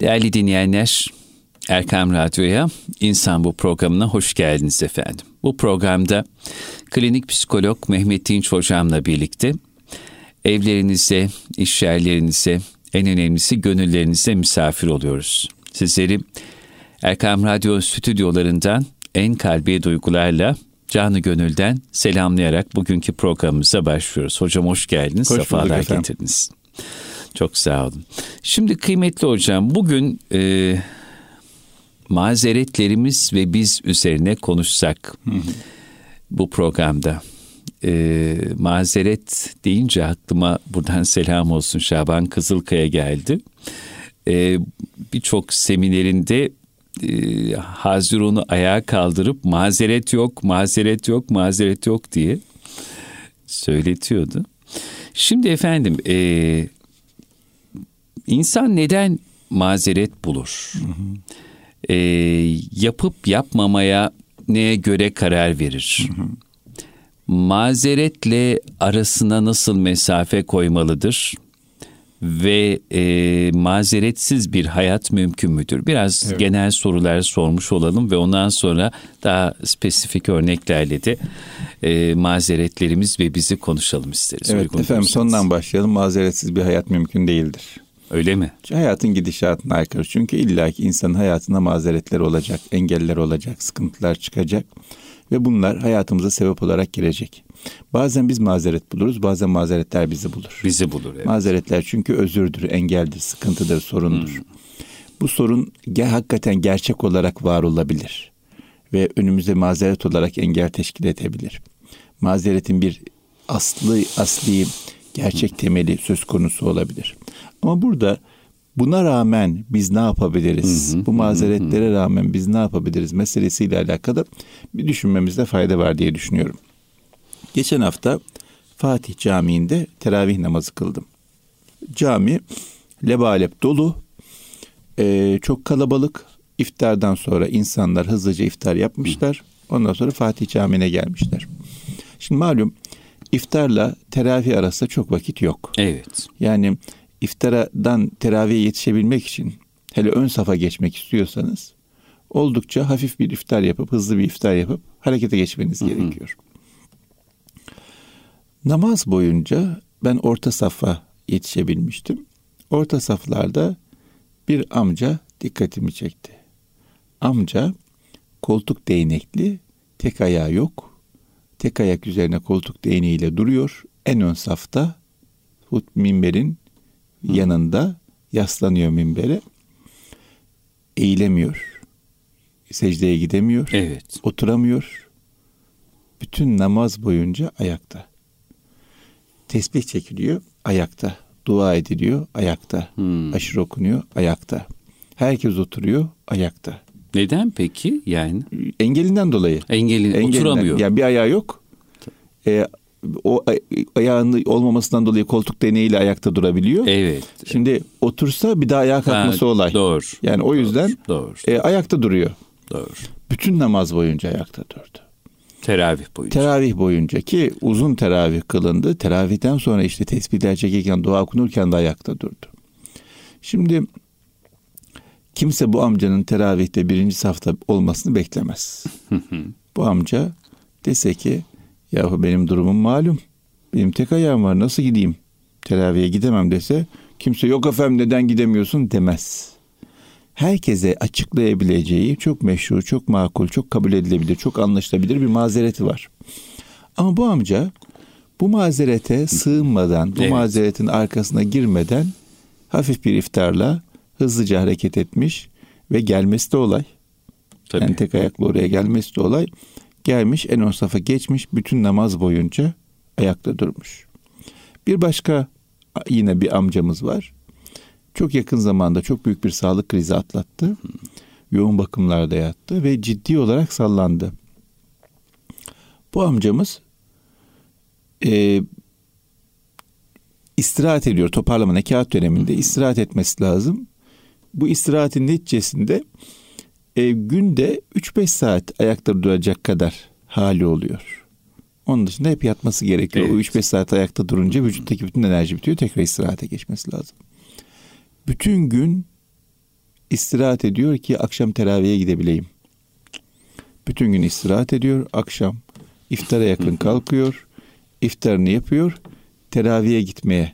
Değerli dinleyenler, Erkam Radyo'ya İnsan Bu programına hoş geldiniz efendim. Bu programda klinik psikolog Mehmet Dinç hocamla birlikte evlerinize, iş yerlerinize, en önemlisi gönüllerinize misafir oluyoruz. Sizleri Erkam Radyo stüdyolarından en kalbi duygularla canı gönülden selamlayarak bugünkü programımıza başlıyoruz. Hocam hoş geldiniz, Hoş sefalar getirdiniz. Çok sağ olun. Şimdi kıymetli hocam bugün e, mazeretlerimiz ve biz üzerine konuşsak bu programda. E, mazeret deyince aklıma buradan selam olsun Şaban Kızılkaya geldi. E, Birçok seminerinde e, Hazirun'u ayağa kaldırıp mazeret yok, mazeret yok, mazeret yok diye söyletiyordu. Şimdi efendim e, insan neden mazeret bulur? Hı hı. E, yapıp yapmamaya neye göre karar verir? Hı hı. Mazeretle arasına nasıl mesafe koymalıdır? Ve e, mazeretsiz bir hayat mümkün müdür? Biraz evet. genel sorular sormuş olalım ve ondan sonra daha spesifik örneklerle de e, mazeretlerimiz ve bizi konuşalım isteriz. Evet Uygun efendim sondan başlayalım. Mazeretsiz bir hayat mümkün değildir. Öyle mi? Hayatın gidişatına aykırı. Çünkü illaki insanın hayatında mazeretler olacak, engeller olacak, sıkıntılar çıkacak. Ve bunlar hayatımıza sebep olarak girecek. Bazen biz mazeret buluruz, bazen mazeretler bizi bulur. Bizi bulur, evet. Mazeretler çünkü özürdür, engeldir, sıkıntıdır, sorundur. Hmm. Bu sorun hakikaten gerçek olarak var olabilir. Ve önümüze mazeret olarak engel teşkil edebilir. Mazeretin bir aslı, asli, gerçek temeli söz konusu olabilir. Ama burada buna rağmen biz ne yapabiliriz? Hı hı, Bu mazeretlere hı. rağmen biz ne yapabiliriz meselesiyle alakalı bir düşünmemizde fayda var diye düşünüyorum. Geçen hafta Fatih Camii'nde teravih namazı kıldım. Cami lebalep dolu, ee, çok kalabalık. İftardan sonra insanlar hızlıca iftar yapmışlar. Ondan sonra Fatih Camii'ne gelmişler. Şimdi malum iftarla teravih arasında çok vakit yok. Evet. Yani iftaradan teravihe yetişebilmek için hele ön safa geçmek istiyorsanız oldukça hafif bir iftar yapıp hızlı bir iftar yapıp harekete geçmeniz Hı-hı. gerekiyor. Namaz boyunca ben orta safa yetişebilmiştim. Orta saflarda bir amca dikkatimi çekti. Amca koltuk değnekli, tek ayağı yok. Tek ayak üzerine koltuk değneğiyle duruyor. En ön safta hut minberin Hı. yanında yaslanıyor minbere. Eğilemiyor. Secdeye gidemiyor. Evet. Oturamıyor. Bütün namaz boyunca ayakta. Tesbih çekiliyor ayakta. Dua ediliyor ayakta. Hmm. Aşırı okunuyor ayakta. Herkes oturuyor ayakta. Neden peki yani? Engelinden dolayı. Engelin, Engelinden. oturamıyor. Yani bir ayağı yok. E, o ayağının olmamasından dolayı koltuk deneyiyle ayakta durabiliyor. Evet. Şimdi otursa bir daha ayağa kalkması ha, olay. Doğru. Yani o yüzden doğru. E, ayakta duruyor. Doğru. Bütün namaz boyunca ayakta durdu. Teravih boyunca. Teravih boyunca ki uzun teravih kılındı. Teravihten sonra işte tesbihler çekirken, dua okunurken de ayakta durdu. Şimdi kimse bu amcanın teravihte birinci safta olmasını beklemez. bu amca dese ki Yahu benim durumum malum. Benim tek ayağım var nasıl gideyim? Teraviye gidemem dese kimse yok efendim neden gidemiyorsun demez. Herkese açıklayabileceği çok meşhur, çok makul, çok kabul edilebilir, çok anlaşılabilir bir mazereti var. Ama bu amca bu mazerete sığınmadan, bu evet. mazeretin arkasına girmeden hafif bir iftarla hızlıca hareket etmiş ve gelmesi de olay. Tabii. Yani tek ayakla oraya gelmesi de olay. Gelmiş en safa geçmiş bütün namaz boyunca ayakta durmuş. Bir başka yine bir amcamız var. Çok yakın zamanda çok büyük bir sağlık krizi atlattı. Yoğun bakımlarda yattı ve ciddi olarak sallandı. Bu amcamız e, istirahat ediyor. Toparlama nekat döneminde istirahat etmesi lazım. Bu istirahatin neticesinde e, günde 3-5 saat ayakta duracak kadar hali oluyor. Onun dışında hep yatması gerekiyor. Evet. O 3-5 saat ayakta durunca vücuttaki bütün enerji bitiyor. Tekrar istirahate geçmesi lazım. Bütün gün istirahat ediyor ki akşam teraviye gidebileyim. Bütün gün istirahat ediyor. Akşam iftara yakın kalkıyor. İftarını yapıyor. Teraviye gitmeye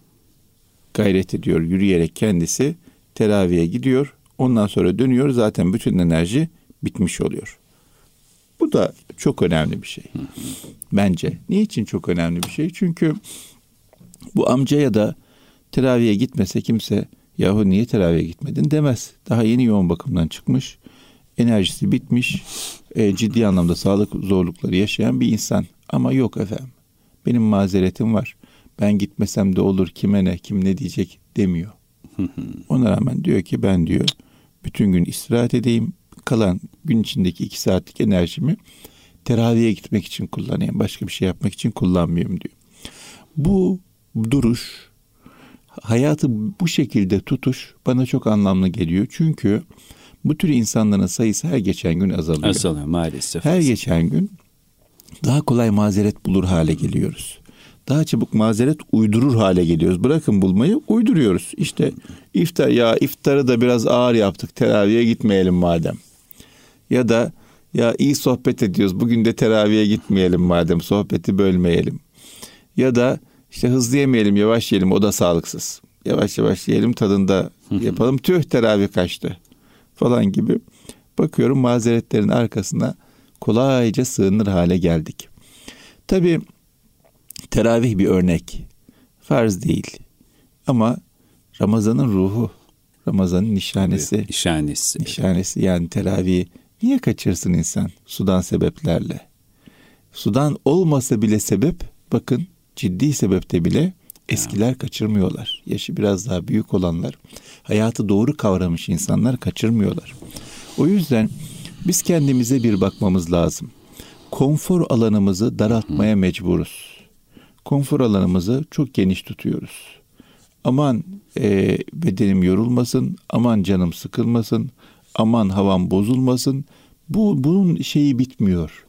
gayret ediyor. Yürüyerek kendisi teraviye gidiyor. Ondan sonra dönüyor. Zaten bütün enerji bitmiş oluyor. Bu da çok önemli bir şey. Bence. Niçin çok önemli bir şey? Çünkü bu amcaya da teraviye gitmese kimse yahu niye teraviye gitmedin demez. Daha yeni yoğun bakımdan çıkmış. Enerjisi bitmiş. E, ciddi anlamda sağlık zorlukları yaşayan bir insan. Ama yok efendim. Benim mazeretim var. Ben gitmesem de olur kime ne kim ne diyecek demiyor. Ona rağmen diyor ki ben diyor bütün gün istirahat edeyim. Kalan gün içindeki iki saatlik enerjimi teraviye gitmek için kullanayım. Başka bir şey yapmak için kullanmıyorum diyor. Bu duruş, hayatı bu şekilde tutuş bana çok anlamlı geliyor. Çünkü bu tür insanların sayısı her geçen gün azalıyor. Azalıyor maalesef. Her geçen gün daha kolay mazeret bulur hale geliyoruz. Daha çabuk mazeret uydurur hale geliyoruz. Bırakın bulmayı uyduruyoruz. İşte iftar ya iftarı da biraz ağır yaptık. Teraviye gitmeyelim madem. Ya da ya iyi sohbet ediyoruz. Bugün de teraviye gitmeyelim madem. Sohbeti bölmeyelim. Ya da işte hızlı yemeyelim, yavaş yiyelim. O da sağlıksız. Yavaş yavaş yiyelim tadında yapalım. Tüh teravih kaçtı falan gibi. Bakıyorum mazeretlerin arkasına kolayca sığınır hale geldik. Tabi teravih bir örnek. Farz değil. Ama Ramazan'ın ruhu, Ramazan'ın nişanesi. Nişanesi. Nişanesi yani teravih niye kaçırsın insan sudan sebeplerle? Sudan olmasa bile sebep bakın ciddi sebepte bile eskiler kaçırmıyorlar. Yaşı biraz daha büyük olanlar, hayatı doğru kavramış insanlar kaçırmıyorlar. O yüzden biz kendimize bir bakmamız lazım. Konfor alanımızı daraltmaya mecburuz. Konfor alanımızı çok geniş tutuyoruz. Aman e, bedenim yorulmasın, aman canım sıkılmasın, aman havam bozulmasın. Bu bunun şeyi bitmiyor.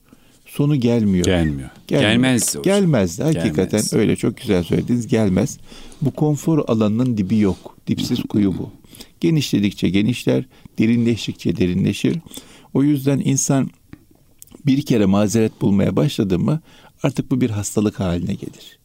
Sonu gelmiyor. Gelmiyor. Gelmez. Gelmez. Gelmez. Hakikaten gelmez. öyle çok güzel söylediniz. Gelmez. Bu konfor alanının dibi yok. Dipsiz kuyu bu. Genişledikçe genişler, derinleştikçe derinleşir. O yüzden insan bir kere mazeret bulmaya başladı mı artık bu bir hastalık haline gelir.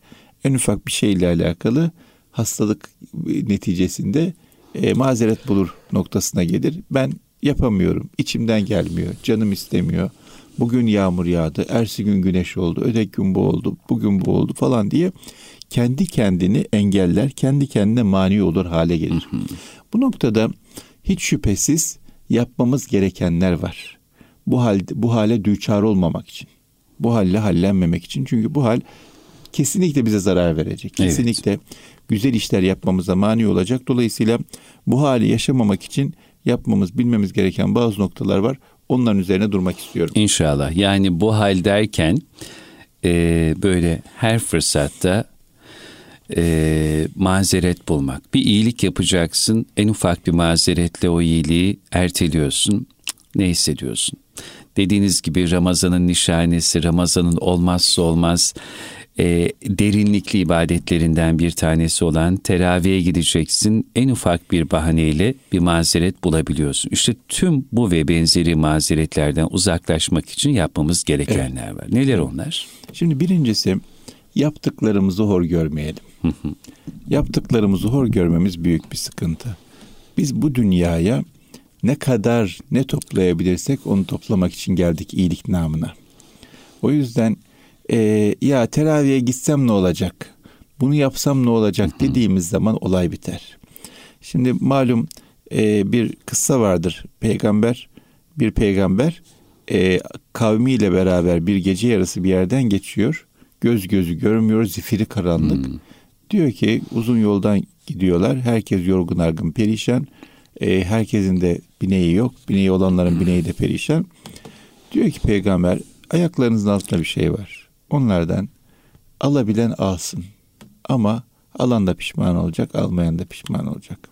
En ufak bir şeyle alakalı hastalık neticesinde e, mazeret bulur noktasına gelir. Ben yapamıyorum, içimden gelmiyor, canım istemiyor. Bugün yağmur yağdı, ersi gün güneş oldu, öteki gün bu oldu, bugün bu oldu falan diye kendi kendini engeller, kendi kendine mani olur hale gelir. Bu noktada hiç şüphesiz yapmamız gerekenler var. Bu halde bu hale düçar olmamak için. Bu halle hallenmemek için. Çünkü bu hal kesinlikle bize zarar verecek. Kesinlikle evet. güzel işler yapmamıza mani olacak. Dolayısıyla bu hali yaşamamak için yapmamız, bilmemiz gereken bazı noktalar var. Onların üzerine durmak istiyorum. İnşallah. Yani bu hal derken e, böyle her fırsatta e, mazeret bulmak. Bir iyilik yapacaksın, en ufak bir mazeretle o iyiliği erteliyorsun. Ne hissediyorsun? Dediğiniz gibi Ramazan'ın nişanesi, Ramazan'ın olmazsa olmaz e, derinlikli ibadetlerinden bir tanesi olan teraviye gideceksin. En ufak bir bahaneyle bir mazeret bulabiliyorsun. İşte tüm bu ve benzeri mazeretlerden uzaklaşmak için yapmamız gerekenler evet. var. Neler onlar? Şimdi birincisi yaptıklarımızı hor görmeyelim. Yaptıklarımızı hor görmemiz büyük bir sıkıntı. Biz bu dünyaya ne kadar ne toplayabilirsek onu toplamak için geldik iyilik namına. O yüzden e, ya teraviye gitsem ne olacak? Bunu yapsam ne olacak dediğimiz zaman olay biter. Şimdi malum e, bir kıssa vardır. Peygamber bir peygamber e, kavmiyle beraber bir gece yarısı bir yerden geçiyor. Göz gözü görmüyor, zifiri karanlık. Hmm. Diyor ki uzun yoldan gidiyorlar. Herkes yorgun argın perişan. E, herkesin de bineği yok. Bineği olanların bineği de perişan. Diyor ki peygamber ayaklarınızın altında bir şey var. Onlardan alabilen alsın. Ama alan da pişman olacak, almayan da pişman olacak.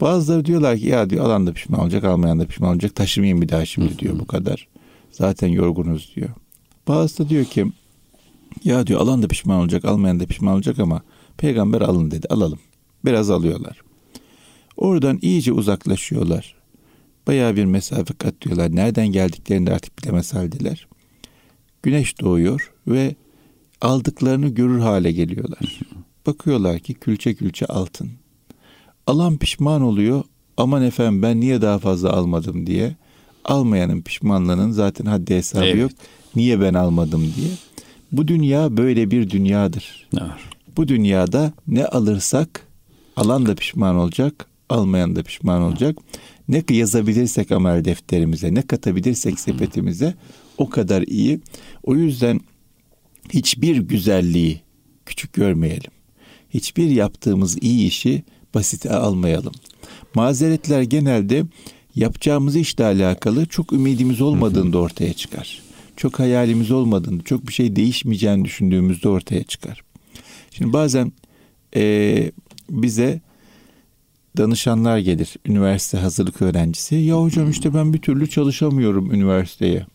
Bazıları diyorlar ki ya diyor alan da pişman olacak, almayan da pişman olacak. Taşımayın bir daha şimdi diyor bu kadar. Zaten yorgunuz diyor. Bazısı da diyor ki ya diyor alan da pişman olacak, almayan da pişman olacak ama peygamber alın dedi. Alalım. Biraz alıyorlar. Oradan iyice uzaklaşıyorlar. Bayağı bir mesafe kat diyorlar. Nereden geldiklerini de artık bilemez haldeler. Güneş doğuyor ve aldıklarını görür hale geliyorlar. Bakıyorlar ki külçe külçe altın. Alan pişman oluyor. Aman efendim ben niye daha fazla almadım diye. Almayanın pişmanlığının zaten haddi hesabı evet. yok. Niye ben almadım diye. Bu dünya böyle bir dünyadır. Evet. Bu dünyada ne alırsak alan da pişman olacak, almayan da pişman olacak. Ne yazabilirsek amel defterimize, ne katabilirsek sepetimize o kadar iyi. O yüzden hiçbir güzelliği küçük görmeyelim. Hiçbir yaptığımız iyi işi basite almayalım. Mazeretler genelde yapacağımız işle alakalı çok ümidimiz olmadığında ortaya çıkar. Çok hayalimiz olmadığında, çok bir şey değişmeyeceğini düşündüğümüzde ortaya çıkar. Şimdi bazen e, bize danışanlar gelir, üniversite hazırlık öğrencisi. Ya hocam işte ben bir türlü çalışamıyorum üniversiteye.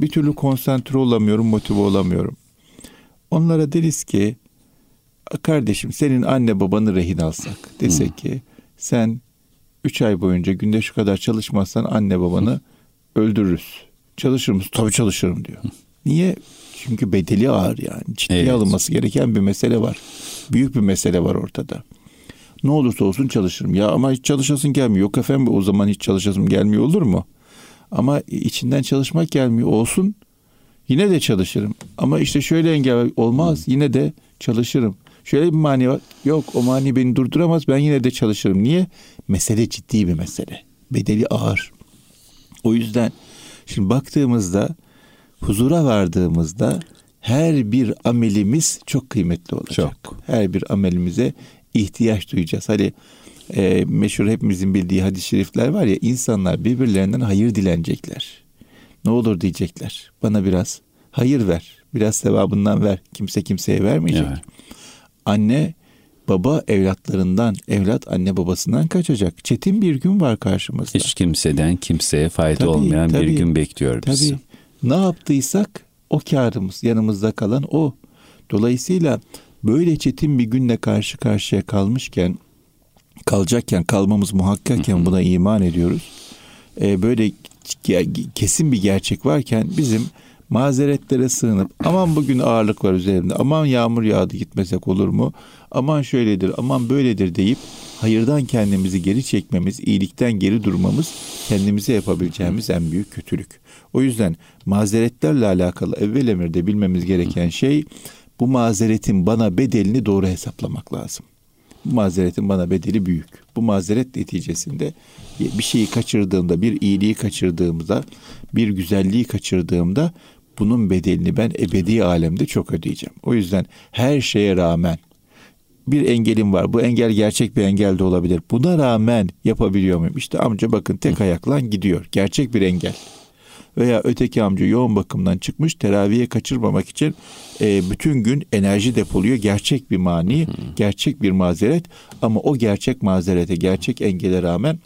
Bir türlü konsantre olamıyorum, motive olamıyorum. Onlara deriz ki kardeşim senin anne babanı rehin alsak desek ki sen üç ay boyunca günde şu kadar çalışmazsan anne babanı öldürürüz. Çalışır mısın? Tabii çalışırım diyor. Niye? Çünkü bedeli ağır yani. Ciddiye evet. alınması gereken bir mesele var. Büyük bir mesele var ortada. Ne olursa olsun çalışırım. Ya ama hiç çalışasın gelmiyor. Yok efendim o zaman hiç çalışasım gelmiyor olur mu? Ama içinden çalışmak gelmiyor. Olsun. Yine de çalışırım. Ama işte şöyle engel olmaz. Yine de çalışırım. Şöyle bir mani var. Yok o mani beni durduramaz. Ben yine de çalışırım. Niye? Mesele ciddi bir mesele. Bedeli ağır. O yüzden şimdi baktığımızda huzura vardığımızda her bir amelimiz çok kıymetli olacak. Çok. Her bir amelimize ihtiyaç duyacağız. Hani e, meşhur hepimizin bildiği hadis-i şerifler var ya insanlar birbirlerinden hayır dilenecekler. Ne olur diyecekler. Bana biraz hayır ver. Biraz sevabından ver. Kimse kimseye vermeyecek. Evet. Anne baba evlatlarından, evlat anne babasından kaçacak. Çetin bir gün var karşımızda. Hiç kimseden kimseye fayda tabii, olmayan tabii, bir gün bekliyor bizi. Tabii. Ne yaptıysak o karımız, yanımızda kalan o. Dolayısıyla böyle çetin bir günle karşı karşıya kalmışken, kalacakken, kalmamız muhakkakken buna iman ediyoruz. Ee, böyle kesin bir gerçek varken bizim mazeretlere sığınıp aman bugün ağırlık var üzerimde aman yağmur yağdı gitmesek olur mu aman şöyledir aman böyledir deyip hayırdan kendimizi geri çekmemiz iyilikten geri durmamız kendimize yapabileceğimiz en büyük kötülük. O yüzden mazeretlerle alakalı evvel emirde bilmemiz gereken şey bu mazeretin bana bedelini doğru hesaplamak lazım. Bu mazeretin bana bedeli büyük. Bu mazeret neticesinde bir şeyi kaçırdığımda, bir iyiliği kaçırdığımda, bir güzelliği kaçırdığımda bunun bedelini ben ebedi alemde çok ödeyeceğim. O yüzden her şeye rağmen bir engelim var. Bu engel gerçek bir engel de olabilir. Buna rağmen yapabiliyor muyum? İşte amca bakın tek ayakla gidiyor. Gerçek bir engel. Veya öteki amca yoğun bakımdan çıkmış teraviye kaçırmamak için e, bütün gün enerji depoluyor. Gerçek bir mani, gerçek bir mazeret ama o gerçek mazerete, gerçek engele rağmen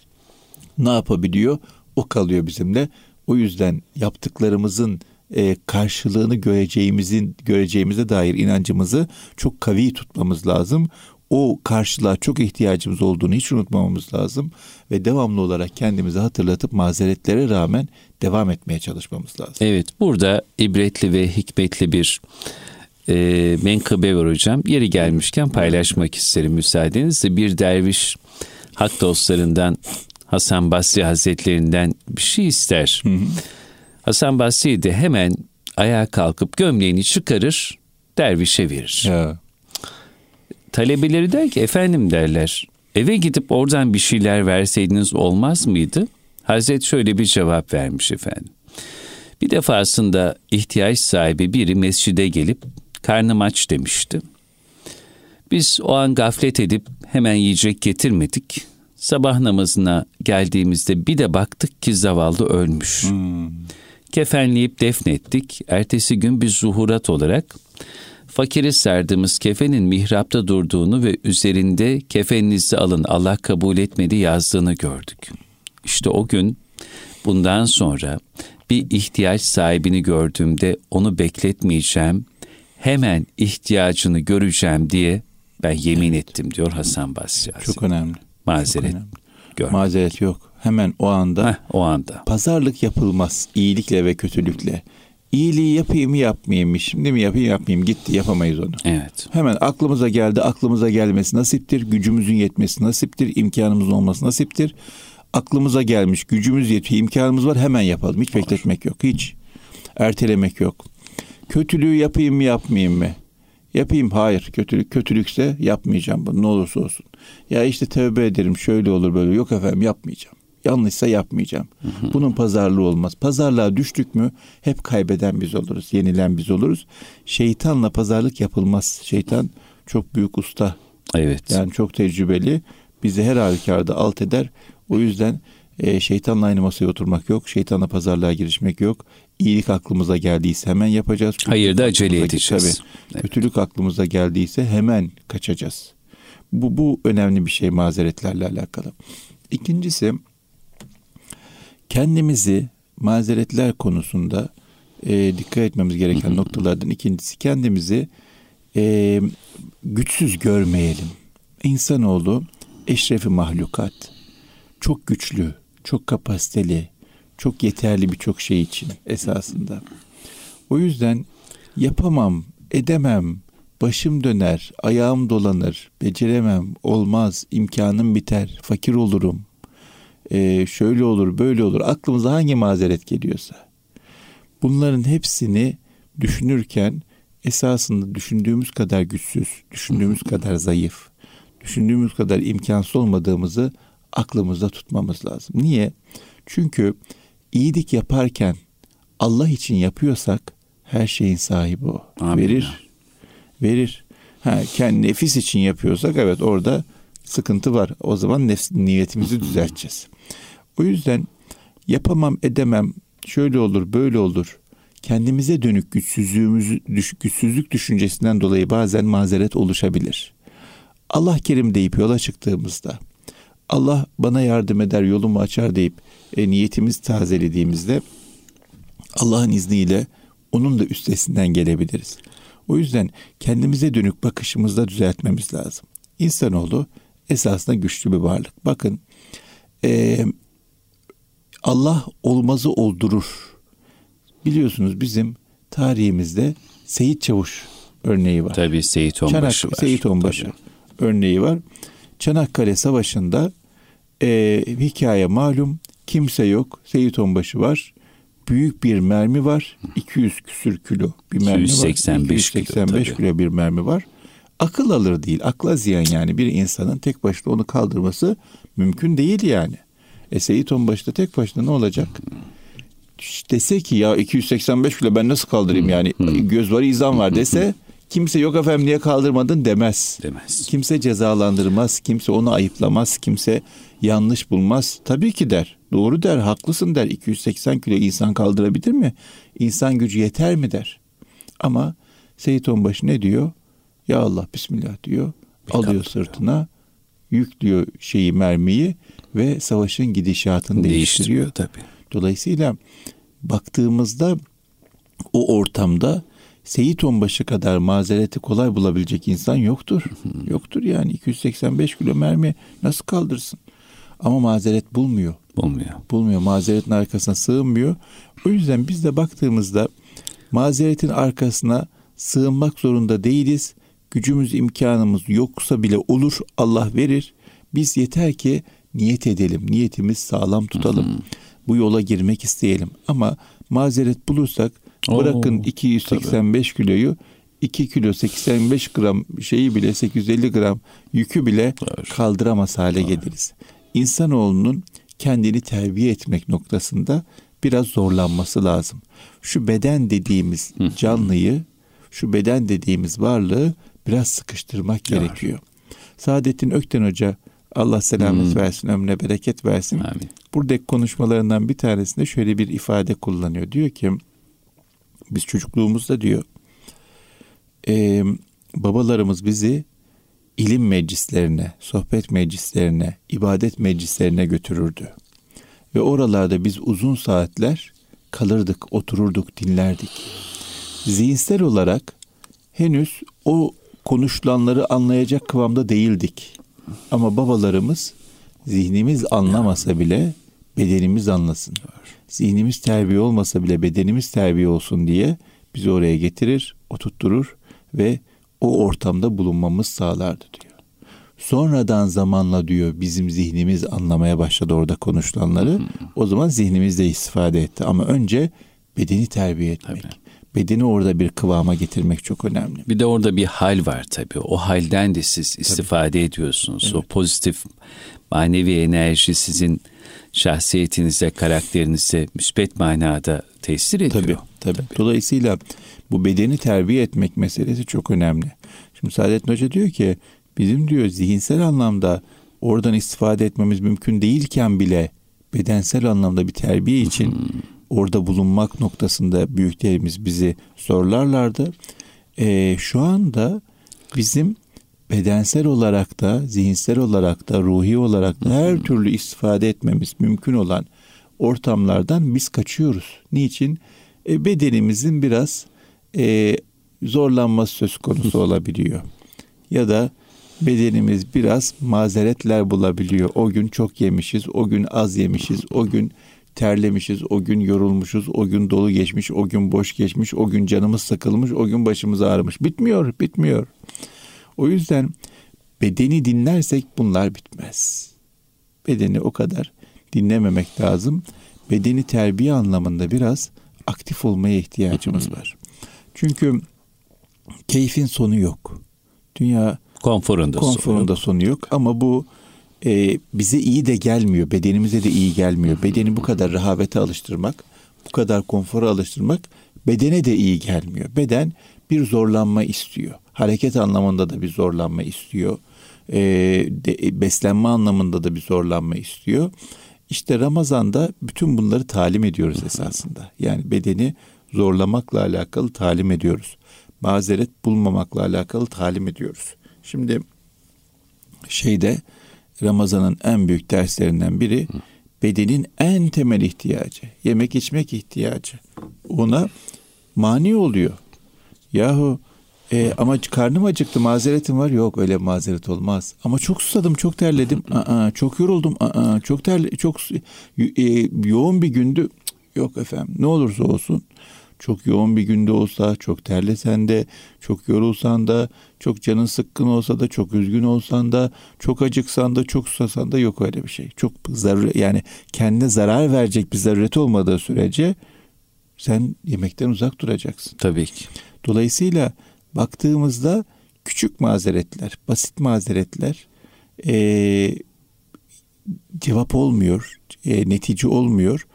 ne yapabiliyor? O kalıyor bizimle. O yüzden yaptıklarımızın e, karşılığını göreceğimizin göreceğimize dair inancımızı çok kavi tutmamız lazım. O karşılığa çok ihtiyacımız olduğunu hiç unutmamamız lazım ve devamlı olarak kendimizi hatırlatıp mazeretlere rağmen devam etmeye çalışmamız lazım. Evet, burada ibretli ve hikmetli bir e, menkıbe var hocam. Yeri gelmişken paylaşmak isterim müsaadenizle. Bir derviş hak dostlarından Hasan Basri Hazretlerinden bir şey ister. Hı hı. Hasan Basri de hemen ayağa kalkıp gömleğini çıkarır, dervişe verir. Ya. Talebeleri der ki efendim derler eve gidip oradan bir şeyler verseydiniz olmaz mıydı? Hazret şöyle bir cevap vermiş efendim. Bir defasında ihtiyaç sahibi biri mescide gelip karnım aç demişti. Biz o an gaflet edip hemen yiyecek getirmedik. Sabah namazına geldiğimizde bir de baktık ki zavallı ölmüş. Hmm. Kefenleyip defnettik. Ertesi gün bir zuhurat olarak fakiri serdığımız kefenin mihrapta durduğunu ve üzerinde kefeninizi alın Allah kabul etmedi yazdığını gördük. İşte o gün bundan sonra bir ihtiyaç sahibini gördüğümde onu bekletmeyeceğim, hemen ihtiyacını göreceğim diye ben yemin ettim diyor Hasan Basri. Çok önemli. Mazeret. Çok önemli. Mazeret yok Hemen o anda. Heh, o anda. Pazarlık yapılmaz iyilikle ve kötülükle. İyiliği yapayım mı yapmayayım mı? Şimdi mi yapayım yapmayayım gitti yapamayız onu. Evet. Hemen aklımıza geldi aklımıza gelmesi nasiptir. Gücümüzün yetmesi nasiptir. imkanımızın olması nasiptir. Aklımıza gelmiş gücümüz yetiyor imkanımız var hemen yapalım. Hiç bekletmek yok hiç. Ertelemek yok. Kötülüğü yapayım mı yapmayayım mı? Yapayım hayır kötülük kötülükse yapmayacağım bunu ne olursa olsun. Ya işte tövbe ederim şöyle olur böyle yok efendim yapmayacağım. Yanlışsa yapmayacağım. Hı hı. Bunun pazarlığı olmaz. Pazarlığa düştük mü hep kaybeden biz oluruz. Yenilen biz oluruz. Şeytanla pazarlık yapılmaz. Şeytan çok büyük usta. Evet. Yani çok tecrübeli. Bizi her halükarda alt eder. O yüzden e, şeytanla aynı masaya oturmak yok. Şeytanla pazarlığa girişmek yok. İyilik aklımıza geldiyse hemen yapacağız. Hayır da acele edeceğiz. Tabii. Evet. Kötülük aklımıza geldiyse hemen kaçacağız. Bu, bu önemli bir şey mazeretlerle alakalı. İkincisi kendimizi mazeretler konusunda e, dikkat etmemiz gereken noktalardan ikincisi kendimizi e, güçsüz görmeyelim. İnsanoğlu eşrefi mahlukat. Çok güçlü, çok kapasiteli, çok yeterli birçok şey için esasında. O yüzden yapamam, edemem, başım döner, ayağım dolanır, beceremem, olmaz, imkanım biter, fakir olurum, e, şöyle olur, böyle olur. Aklımıza hangi mazeret geliyorsa. Bunların hepsini düşünürken esasında düşündüğümüz kadar güçsüz, düşündüğümüz kadar zayıf, düşündüğümüz kadar imkansız olmadığımızı aklımızda tutmamız lazım. Niye? Çünkü iyilik yaparken Allah için yapıyorsak her şeyin sahibi o. Amin. Verir. Verir. Ha, kendi nefis için yapıyorsak evet orada sıkıntı var. O zaman nefs, niyetimizi düzelteceğiz. O yüzden yapamam edemem şöyle olur böyle olur. Kendimize dönük güçsüzlüğümüz güçsüzlük düşüncesinden dolayı bazen mazeret oluşabilir. Allah kerim deyip yola çıktığımızda Allah bana yardım eder yolumu açar deyip e, niyetimiz tazelediğimizde Allah'ın izniyle onun da üstesinden gelebiliriz. O yüzden kendimize dönük bakışımızda düzeltmemiz lazım. İnsanoğlu esasında güçlü bir varlık. Bakın e, Allah olmazı oldurur. Biliyorsunuz bizim tarihimizde Seyit Çavuş örneği var. Tabii Seyit Onbaşı Çanak, var. Seyit Onbaşı Tabii. örneği var. Çanakkale Savaşı'nda e, hikaye malum kimse yok. Seyit Onbaşı var. Büyük bir mermi var. 200 küsür kilo bir mermi 285 var. 285 kilo, kilo bir mermi var. Akıl alır değil. Akla ziyan yani bir insanın tek başına onu kaldırması mümkün değil yani. E Seyit Onbaşı da tek başına ne olacak? Dese ki ya 285 kilo ben nasıl kaldırayım yani göz var izan var dese kimse yok efendim niye kaldırmadın demez. Demez. Kimse cezalandırmaz, kimse onu ayıplamaz, kimse yanlış bulmaz. Tabii ki der. Doğru der, haklısın der. 280 kilo insan kaldırabilir mi? İnsan gücü yeter mi der. Ama Seyit Onbaşı ne diyor? Ya Allah Bismillah diyor. Bir alıyor sırtına. Yüklüyor şeyi mermiyi ve savaşın gidişatını değiştiriyor. değiştiriyor tabii. Dolayısıyla baktığımızda o ortamda Seyit Onbaşı kadar mazereti kolay bulabilecek insan yoktur. yoktur yani 285 kilo mermi nasıl kaldırsın? Ama mazeret bulmuyor. Bulmuyor. Bulmuyor. Mazeretin arkasına sığınmıyor. O yüzden biz de baktığımızda mazeretin arkasına sığınmak zorunda değiliz. Gücümüz, imkanımız yoksa bile olur. Allah verir. Biz yeter ki niyet edelim. Niyetimiz sağlam tutalım. Bu yola girmek isteyelim. Ama mazeret bulursak Oo, bırakın 285 tabii. kiloyu 2 kilo 85 gram şeyi bile 850 gram yükü bile evet. kaldıramaz hale evet. geliriz. İnsanoğlunun kendini terbiye etmek noktasında biraz zorlanması lazım. Şu beden dediğimiz canlıyı, şu beden dediğimiz varlığı biraz sıkıştırmak Yar. gerekiyor. Saadettin Ökten Hoca Allah selamet hmm. versin, ömrüne bereket versin. Amin. Buradaki konuşmalarından bir tanesinde şöyle bir ifade kullanıyor. Diyor ki biz çocukluğumuzda diyor e, babalarımız bizi ilim meclislerine, sohbet meclislerine, ibadet meclislerine götürürdü. Ve oralarda biz uzun saatler kalırdık, otururduk, dinlerdik. Zihinsel olarak henüz o konuşulanları anlayacak kıvamda değildik. Ama babalarımız zihnimiz anlamasa bile bedenimiz anlasın. Zihnimiz terbiye olmasa bile bedenimiz terbiye olsun diye bizi oraya getirir, oturtturur ve o ortamda bulunmamız sağlardı diyor. Sonradan zamanla diyor bizim zihnimiz anlamaya başladı orada konuşulanları. O zaman zihnimiz de istifade etti. Ama önce bedeni terbiye etmek. Tabii. Bedeni orada bir kıvama getirmek çok önemli. Bir de orada bir hal var tabii. O halden de siz istifade tabii. ediyorsunuz. Evet. O pozitif manevi enerji sizin şahsiyetinize, karakterinize müspet manada tesir ediyor. Tabii, tabii. tabii. Dolayısıyla bu bedeni terbiye etmek meselesi çok önemli. Şimdi Saadettin Hoca diyor ki bizim diyor zihinsel anlamda oradan istifade etmemiz mümkün değilken bile bedensel anlamda bir terbiye için hmm. Orada bulunmak noktasında büyüklerimiz bizi zorlarlardı. Ee, şu anda bizim bedensel olarak da, zihinsel olarak da, ruhi olarak da her türlü istifade etmemiz mümkün olan ortamlardan biz kaçıyoruz. Niçin? E, bedenimizin biraz e, zorlanması söz konusu olabiliyor. Ya da bedenimiz biraz mazeretler bulabiliyor. O gün çok yemişiz, o gün az yemişiz, o gün terlemişiz, o gün yorulmuşuz, o gün dolu geçmiş, o gün boş geçmiş, o gün canımız sıkılmış, o gün başımız ağrımış. Bitmiyor, bitmiyor. O yüzden bedeni dinlersek bunlar bitmez. Bedeni o kadar dinlememek lazım. Bedeni terbiye anlamında biraz aktif olmaya ihtiyacımız var. Çünkü keyfin sonu yok. Dünya konforunda, konforunda sonu, yok. sonu yok ama bu e, bize iyi de gelmiyor. Bedenimize de iyi gelmiyor. Bedeni bu kadar rahavete alıştırmak, bu kadar konfora alıştırmak bedene de iyi gelmiyor. Beden bir zorlanma istiyor. Hareket anlamında da bir zorlanma istiyor. E, de, beslenme anlamında da bir zorlanma istiyor. İşte Ramazan'da bütün bunları talim ediyoruz esasında. Yani bedeni zorlamakla alakalı talim ediyoruz. Mazeret bulmamakla alakalı talim ediyoruz. Şimdi şeyde Ramazan'ın en büyük derslerinden biri bedenin en temel ihtiyacı, yemek içmek ihtiyacı. Ona mani oluyor. Yahu e, ama karnım acıktı mazeretim var. Yok öyle mazeret olmaz. Ama çok susadım çok terledim. Aa, çok yoruldum. Aa, çok terle çok e, yoğun bir gündü. Yok efendim ne olursa olsun çok yoğun bir günde olsa, çok terlesen de, çok yorulsan da, çok canın sıkkın olsa da, çok üzgün olsan da, çok acıksan da, çok susasan da yok öyle bir şey. Çok zarar yani kendine zarar verecek bir zaruret olmadığı sürece sen yemekten uzak duracaksın. Tabii ki. Dolayısıyla baktığımızda küçük mazeretler, basit mazeretler e, cevap olmuyor, e, netice olmuyor,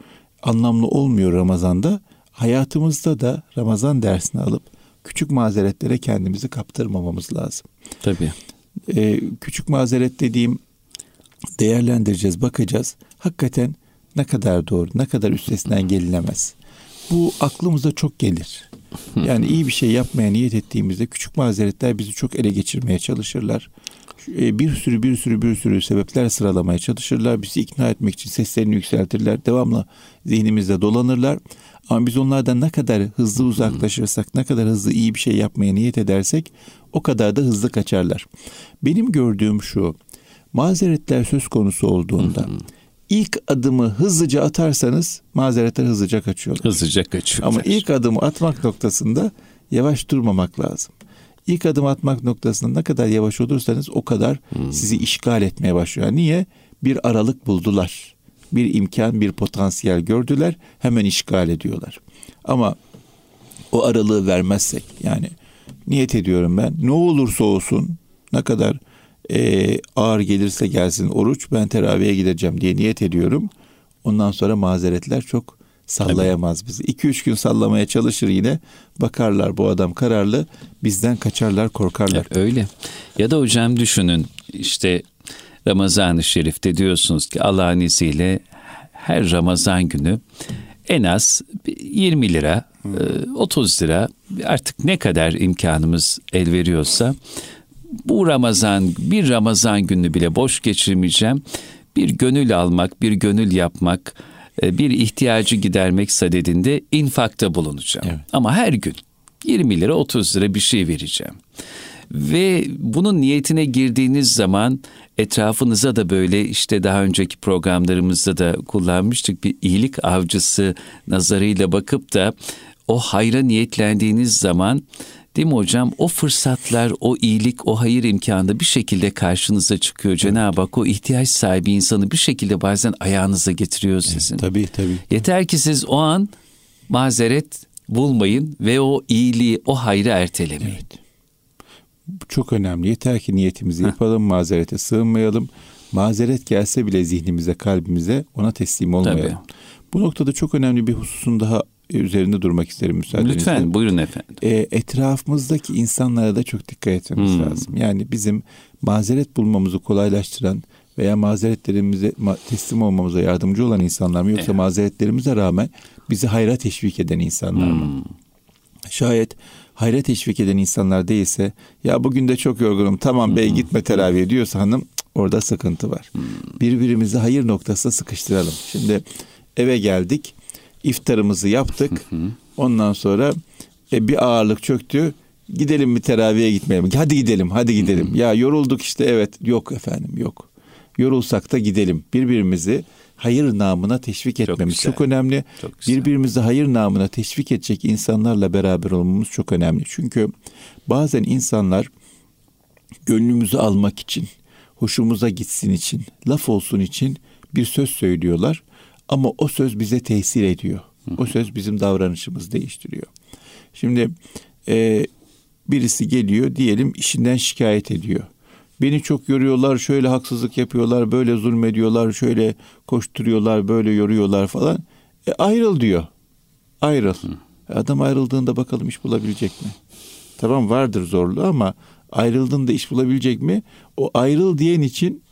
anlamlı olmuyor Ramazan'da. Hayatımızda da Ramazan dersini alıp küçük mazeretlere kendimizi kaptırmamamız lazım. Tabii. E, küçük mazeret dediğim değerlendireceğiz, bakacağız. Hakikaten ne kadar doğru, ne kadar üstesinden gelinemez. Bu aklımıza çok gelir. Yani iyi bir şey yapmaya niyet ettiğimizde küçük mazeretler bizi çok ele geçirmeye çalışırlar. E, bir sürü bir sürü bir sürü sebepler sıralamaya çalışırlar. Bizi ikna etmek için seslerini yükseltirler. Devamlı zihnimizde dolanırlar. Ama biz onlardan ne kadar hızlı uzaklaşırsak, ne kadar hızlı iyi bir şey yapmaya niyet edersek o kadar da hızlı kaçarlar. Benim gördüğüm şu. Mazeretler söz konusu olduğunda ilk adımı hızlıca atarsanız mazeretler hızlıca kaçıyorlar. Hızlıca kaçıyorlar. Ama ilk adımı atmak noktasında yavaş durmamak lazım. İlk adım atmak noktasında ne kadar yavaş olursanız o kadar hmm. sizi işgal etmeye başlıyor. Niye? Bir aralık buldular. Bir imkan, bir potansiyel gördüler. Hemen işgal ediyorlar. Ama o aralığı vermezsek yani niyet ediyorum ben ne olursa olsun ne kadar e, ağır gelirse gelsin oruç ben teraviye gideceğim diye niyet ediyorum. Ondan sonra mazeretler çok sallayamaz bizi. 2-3 gün sallamaya çalışır yine. Bakarlar bu adam kararlı. Bizden kaçarlar, korkarlar. Evet, öyle. Ya da hocam düşünün işte Ramazan-ı Şerif'te diyorsunuz ki Allah'ın izniyle her Ramazan günü en az 20 lira, hmm. 30 lira artık ne kadar imkanımız el veriyorsa bu Ramazan bir Ramazan günü bile boş geçirmeyeceğim. Bir gönül almak, bir gönül yapmak, e, bir ihtiyacı gidermek sadedinde infakta bulunacağım. Evet. Ama her gün 20 lira 30 lira bir şey vereceğim. Ve bunun niyetine girdiğiniz zaman etrafınıza da böyle işte daha önceki programlarımızda da kullanmıştık bir iyilik avcısı nazarıyla bakıp da o hayra niyetlendiğiniz zaman Değil mi hocam? O fırsatlar, o iyilik, o hayır imkanı bir şekilde karşınıza çıkıyor. Cenab-ı Hak o ihtiyaç sahibi insanı bir şekilde bazen ayağınıza getiriyor sizin. Evet, tabii tabii. Yeter ki siz o an mazeret bulmayın ve o iyiliği, o hayrı ertelemeyin. Evet. Çok önemli. Yeter ki niyetimizi yapalım, mazerete sığınmayalım. Mazeret gelse bile zihnimize, kalbimize ona teslim olmayalım. Tabii. Bu noktada çok önemli bir hususun daha üzerinde durmak isterim müsaadenizle. Lütfen buyurun efendim. E, etrafımızdaki insanlara da çok dikkat etmemiz hmm. lazım. Yani bizim mazeret bulmamızı kolaylaştıran veya mazeretlerimize teslim olmamıza yardımcı olan insanlar mı yoksa evet. mazeretlerimize rağmen bizi hayra teşvik eden insanlar mı? Hmm. Şayet hayra teşvik eden insanlar değilse ya bugün de çok yorgunum tamam hmm. bey gitme teravih diyorsa hanım orada sıkıntı var. Hmm. Birbirimizi hayır noktasına sıkıştıralım. Şimdi eve geldik iftarımızı yaptık. Ondan sonra e, bir ağırlık çöktü. Gidelim bir teraviye gitmeyelim. Hadi gidelim, hadi gidelim. Ya yorulduk işte evet. Yok efendim, yok. Yorulsak da gidelim. Birbirimizi hayır namına teşvik etmemiz çok, çok önemli. Çok Birbirimizi hayır namına teşvik edecek insanlarla beraber olmamız çok önemli. Çünkü bazen insanlar gönlümüzü almak için, hoşumuza gitsin için, laf olsun için bir söz söylüyorlar. Ama o söz bize tesir ediyor. O söz bizim davranışımızı değiştiriyor. Şimdi e, birisi geliyor diyelim işinden şikayet ediyor. Beni çok yoruyorlar, şöyle haksızlık yapıyorlar, böyle zulmediyorlar, şöyle koşturuyorlar, böyle yoruyorlar falan. E, ayrıl diyor. Ayrıl. Hı. Adam ayrıldığında bakalım iş bulabilecek mi? Tamam vardır zorluğu ama ayrıldığında iş bulabilecek mi? O ayrıl diyen için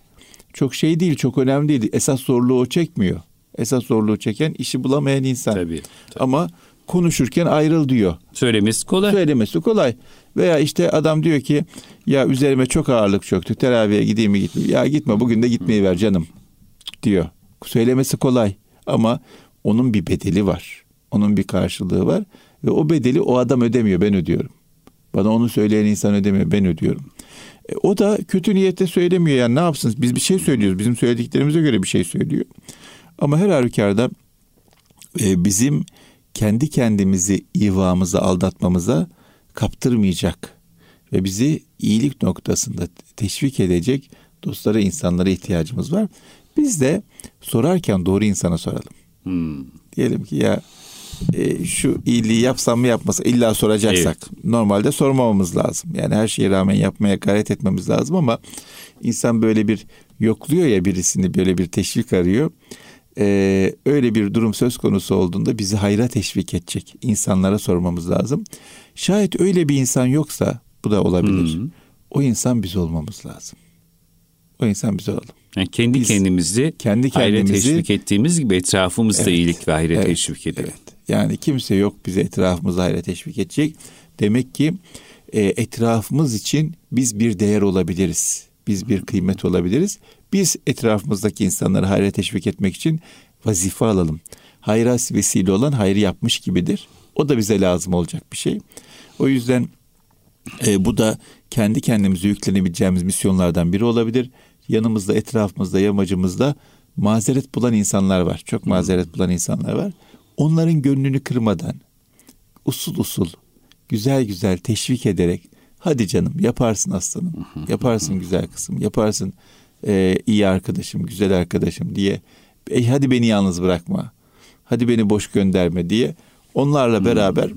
çok şey değil, çok önemli değil. Esas zorluğu o çekmiyor. Esas zorluğu çeken işi bulamayan insan. Tabii, tabii. Ama konuşurken ayrıl diyor. Söylemesi kolay. Söylemesi kolay. Veya işte adam diyor ki ya üzerime çok ağırlık çöktü. Teraviye gideyim mi gitmeyeyim. Ya gitme bugün de gitmeyi ver canım diyor. Söylemesi kolay ama onun bir bedeli var. Onun bir karşılığı var ve o bedeli o adam ödemiyor ben ödüyorum. Bana onu söyleyen insan ödemiyor ben ödüyorum. E, o da kötü niyetle söylemiyor yani ne yapsın biz bir şey söylüyoruz bizim söylediklerimize göre bir şey söylüyor. Ama her halükarda e, bizim kendi kendimizi ivamıza aldatmamıza kaptırmayacak ve bizi iyilik noktasında teşvik edecek dostlara, insanlara ihtiyacımız var. Biz de sorarken doğru insana soralım. Hmm. Diyelim ki ya e, şu iyiliği yapsam mı yapmasam illa soracaksak evet. normalde sormamamız lazım. Yani her şeye rağmen yapmaya gayret etmemiz lazım ama insan böyle bir yokluyor ya birisini böyle bir teşvik arıyor e, öyle bir durum söz konusu olduğunda bizi hayra teşvik edecek insanlara sormamız lazım. Şayet öyle bir insan yoksa bu da olabilir. Hmm. O insan biz olmamız lazım. O insan biz olalım. Yani kendi biz, kendimizi kendi kendimizi teşvik ettiğimiz gibi etrafımızda evet, iyilik ve hayra evet, teşvik edelim. Evet. Yani kimse yok bize etrafımızda hayra teşvik edecek. Demek ki e, etrafımız için biz bir değer olabiliriz. Biz bir kıymet olabiliriz. Biz etrafımızdaki insanları hayra teşvik etmek için vazife alalım. Hayra vesile olan hayrı yapmış gibidir. O da bize lazım olacak bir şey. O yüzden e, bu da kendi kendimize yüklenebileceğimiz misyonlardan biri olabilir. Yanımızda, etrafımızda, yamacımızda mazeret bulan insanlar var. Çok mazeret bulan insanlar var. Onların gönlünü kırmadan usul usul, güzel güzel teşvik ederek hadi canım yaparsın aslanım, yaparsın güzel kızım, yaparsın e, iyi arkadaşım, güzel arkadaşım diye. E, hadi beni yalnız bırakma, hadi beni boş gönderme diye. Onlarla beraber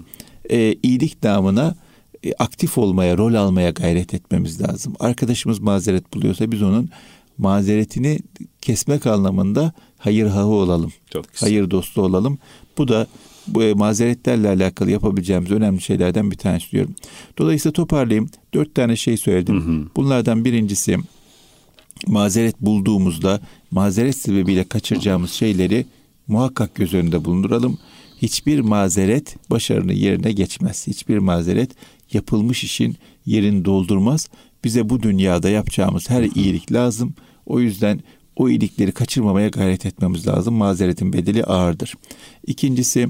e, iyilik namına e, aktif olmaya, rol almaya gayret etmemiz lazım. Arkadaşımız mazeret buluyorsa biz onun mazeretini kesmek anlamında hayır hahı olalım. Çok hayır dostu olalım. Bu da bu e, mazeretlerle alakalı yapabileceğimiz önemli şeylerden bir tanesi diyorum. Dolayısıyla toparlayayım. Dört tane şey söyledim. Hı hı. Bunlardan birincisi mazeret bulduğumuzda mazeret sebebiyle kaçıracağımız şeyleri muhakkak göz önünde bulunduralım. Hiçbir mazeret başarının yerine geçmez. Hiçbir mazeret yapılmış işin yerini doldurmaz. Bize bu dünyada yapacağımız her iyilik lazım. O yüzden o iyilikleri kaçırmamaya gayret etmemiz lazım. Mazeretin bedeli ağırdır. İkincisi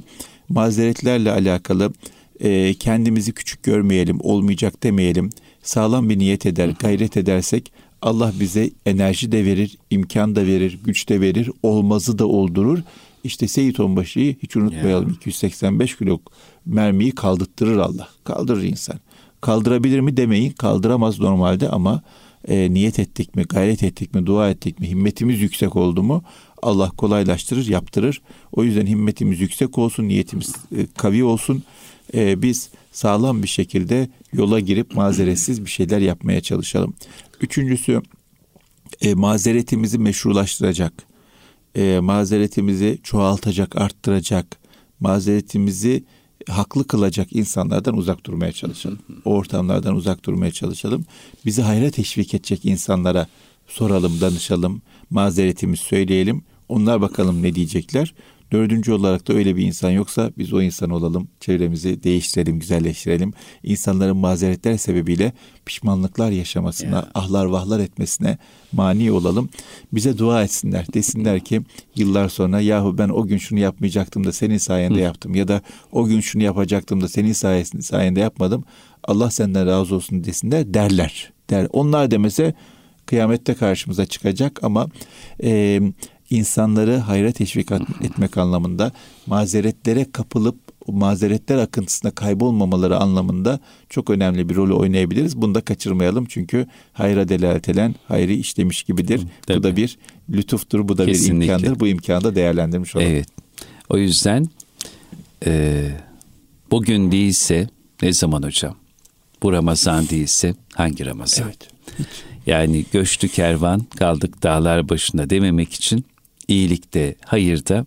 mazeretlerle alakalı e, kendimizi küçük görmeyelim, olmayacak demeyelim. Sağlam bir niyet eder, gayret edersek Allah bize enerji de verir, imkan da verir, güç de verir, olmazı da oldurur. İşte Seyit Onbaşı'yı hiç unutmayalım. Yeah. 285 kilo mermiyi kaldırttırır Allah. Kaldırır insan. Kaldırabilir mi demeyin. Kaldıramaz normalde ama e, niyet ettik mi, gayret ettik mi, dua ettik mi, himmetimiz yüksek oldu mu Allah kolaylaştırır, yaptırır. O yüzden himmetimiz yüksek olsun, niyetimiz e, kavi olsun. E, biz sağlam bir şekilde yola girip mazeretsiz bir şeyler yapmaya çalışalım. Üçüncüsü e, mazeretimizi meşrulaştıracak, e, mazeretimizi çoğaltacak, arttıracak, mazeretimizi haklı kılacak insanlardan uzak durmaya çalışalım. O ortamlardan uzak durmaya çalışalım. Bizi hayra teşvik edecek insanlara soralım, danışalım, mazeretimizi söyleyelim. Onlar bakalım ne diyecekler. Dördüncü olarak da öyle bir insan yoksa biz o insan olalım. Çevremizi değiştirelim, güzelleştirelim. İnsanların mazeretler sebebiyle pişmanlıklar yaşamasına, ya. ahlar vahlar etmesine mani olalım. Bize dua etsinler. Desinler ki yıllar sonra yahu ben o gün şunu yapmayacaktım da senin sayende Hı. yaptım. Ya da o gün şunu yapacaktım da senin sayesinde, sayende yapmadım. Allah senden razı olsun desinler derler. Der. Onlar demese kıyamette karşımıza çıkacak ama e, insanları hayra teşvik etmek anlamında mazeretlere kapılıp mazeretler akıntısında kaybolmamaları anlamında çok önemli bir rolü oynayabiliriz. Bunu da kaçırmayalım çünkü hayra delalet eden hayri işlemiş gibidir. Tabii. Bu da bir lütuftur, bu da Kesinlikle. bir imkandır. Bu imkanı da değerlendirmiş olalım. Evet. O yüzden e, bugün değilse ne zaman hocam? Bu Ramazan değilse hangi Ramazan? Evet. Yani göçtü kervan kaldık dağlar başında dememek için iyilikte, hayırda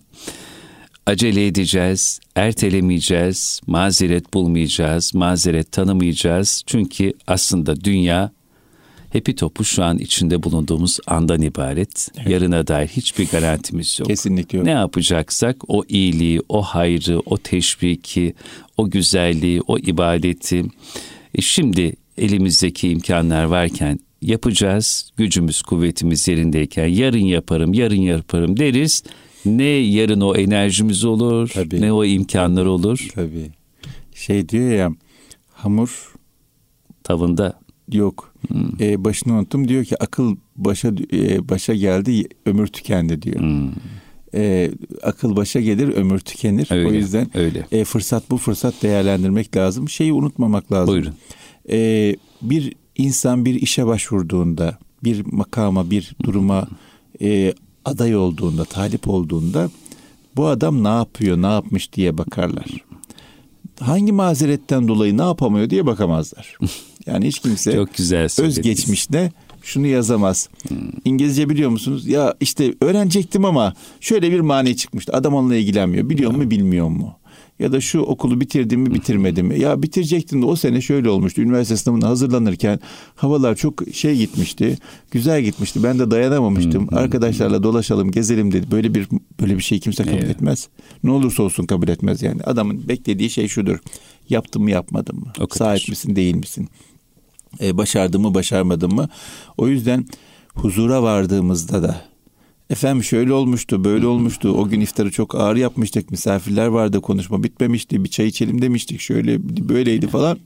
acele edeceğiz, ertelemeyeceğiz, mazeret bulmayacağız, mazeret tanımayacağız. Çünkü aslında dünya hepi topu şu an içinde bulunduğumuz andan ibaret. Evet. Yarına dair hiçbir garantimiz yok. Kesinlikle yok. Ne yapacaksak o iyiliği, o hayrı, o teşviki, o güzelliği, o ibadeti e şimdi elimizdeki imkanlar varken yapacağız. Gücümüz, kuvvetimiz yerindeyken yarın yaparım, yarın yaparım deriz. Ne yarın o enerjimiz olur, Tabii. ne o imkanlar olur. Tabii. Şey diyor ya hamur tavında yok. Hmm. E, başını unuttum diyor ki akıl başa e, başa geldi ömür tükendi diyor. Hmm. E, akıl başa gelir ömür tükenir. Öyle, o yüzden öyle. E, fırsat bu fırsat değerlendirmek lazım. Şeyi unutmamak lazım. Buyurun. E, bir insan bir işe başvurduğunda, bir makama, bir duruma e, aday olduğunda, talip olduğunda bu adam ne yapıyor, ne yapmış diye bakarlar. Hangi mazeretten dolayı ne yapamıyor diye bakamazlar. Yani hiç kimse Çok güzel öz geçmişte şunu yazamaz. Hmm. İngilizce biliyor musunuz? Ya işte öğrenecektim ama şöyle bir mani çıkmıştı. Adam onunla ilgilenmiyor. Biliyor mu bilmiyor mu? Ya da şu okulu bitirdim mi bitirmedim mi? Ya bitirecektin de o sene şöyle olmuştu. Üniversite sınavına hazırlanırken havalar çok şey gitmişti. Güzel gitmişti. Ben de dayanamamıştım. Arkadaşlarla dolaşalım, gezelim dedi. Böyle bir böyle bir şey kimse kabul evet. etmez. Ne olursa olsun kabul etmez yani. Adamın beklediği şey şudur. Yaptım mı yapmadım mı? Sahip misin değil misin? Ee, başardım mı başarmadım mı? O yüzden huzura vardığımızda da Efendim şöyle olmuştu, böyle olmuştu. O gün iftarı çok ağır yapmıştık. Misafirler vardı, konuşma bitmemişti. Bir çay içelim demiştik. Şöyle böyleydi falan.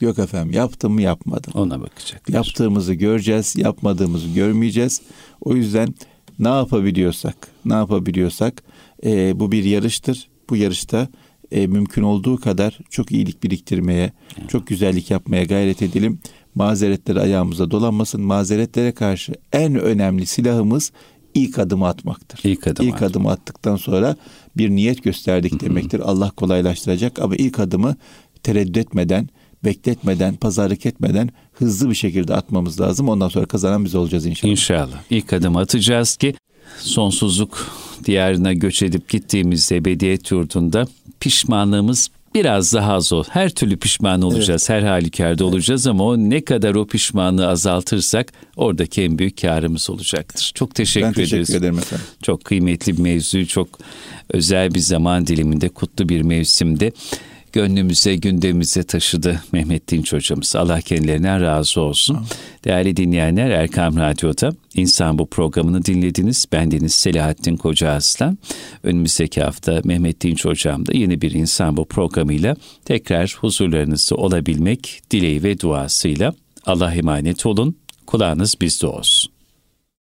Yok efendim yaptım mı yapmadım. Ona bakacak. Yaptığımızı göreceğiz, yapmadığımızı görmeyeceğiz. O yüzden ne yapabiliyorsak, ne yapabiliyorsak e, bu bir yarıştır. Bu yarışta e, mümkün olduğu kadar çok iyilik biriktirmeye, çok güzellik yapmaya gayret edelim. Mazeretleri ayağımıza dolanmasın. Mazeretlere karşı en önemli silahımız ilk adımı atmaktır. İlk adım, ilk adım attıktan sonra bir niyet gösterdik demektir. Allah kolaylaştıracak ama ilk adımı tereddüt etmeden, bekletmeden, pazarlık etmeden hızlı bir şekilde atmamız lazım. Ondan sonra kazanan biz olacağız inşallah. İnşallah. İlk adım atacağız ki sonsuzluk diyarına göç edip gittiğimizde ebediyet yurdunda pişmanlığımız biraz daha az ol. Her türlü pişman olacağız, evet. her halükarda evet. olacağız ama o ne kadar o pişmanlığı azaltırsak oradaki en büyük karımız olacaktır. Çok teşekkür ben teşekkür ederiz. ederim efendim. Çok kıymetli bir mevzu, çok özel bir zaman diliminde, kutlu bir mevsimde gönlümüze, gündemimize taşıdı Mehmet Dinç hocamız. Allah kendilerinden razı olsun. Değerli dinleyenler Erkam Radyo'da İnsan Bu programını dinlediniz. Bendeniz Selahattin Koca Aslan. Önümüzdeki hafta Mehmet Dinç hocam da yeni bir İnsan Bu programıyla tekrar huzurlarınızda olabilmek dileği ve duasıyla Allah emanet olun. Kulağınız bizde olsun.